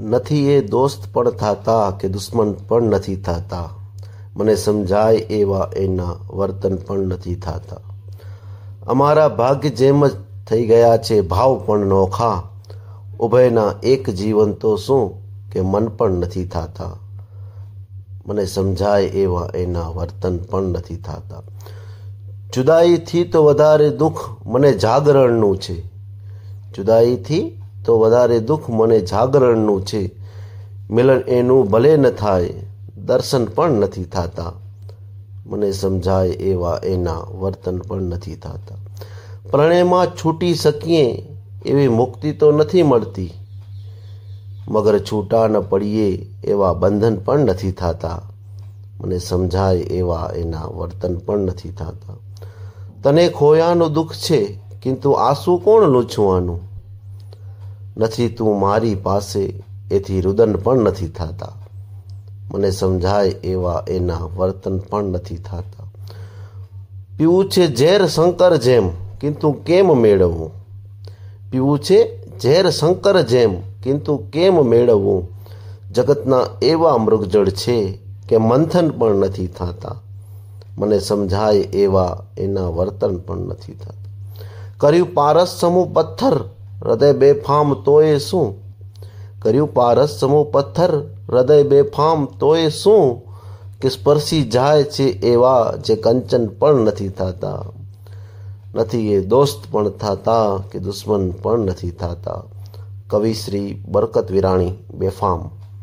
નથી એ દોસ્ત પણ થતા કે દુશ્મન પણ નથી થતા. મને સમજાય એવા એના વર્તન પણ નથી થતા. અમારા ભાગ્ય જેમ જ થઈ ગયા છે, ભાવ પણ નોખા. ઉભયના એક જીવન તો શું કે મન પણ નથી થતા. મને સમજાય એવા એના વર્તન પણ નથી થતા. જુદાઈથી તો વધારે દુઃખ મને જાગરણનું છે. જુદાઈથી તો વધારે દુઃખ મને જાગરણનું છે. મિલન એનું ભલે ન થાય, દર્શન પણ નથી થતા. મને સમજાય એવા એના વર્તન પણ નથી થતા. પ્રણયમાં છૂટી શકીએ એવી મુક્તિ તો નથી મળતી. મગર છૂટા ન પડીએ એવા બંધન પણ નથી થતા. મને સમજાય એવા એના વર્તન પણ નથી થતા. તને ખોયાનું દુઃખ છે, કિંતુ આંસુ કોણ લૂછવાનું? નથી તું મારી પાસે, એથી રુદન પણ નથી થતા. મને સમજાય એવા એના વર્તન પણ નથી થતા. પીવું છે ઝેર શંકર જેમ, કિંતુ કેમ મેળવવું પીવું છે ઝેર શંકર જેમ, કિંતુ કેમ મેળવવું જગતના એવા મૃગજળ છે કે મંથન પણ નથી થતા. મને સમજાય એવા એના વર્તન પણ નથી થતા. કર્યું પારસ સમૂહ પથ્થર હૃદય બેફામ તોય શું? કર્યું પારસ સમૂહ પથ્થર, હૃદય બેફામ તોય શું? કે સ્પર્શી જાય છે એવા જે કંચન પણ નથી થતા. નથી એ દોસ્ત પણ થતા કે દુશ્મન પણ નથી થતા. કવિશ્રી બરકત વિરાણી બેફામ.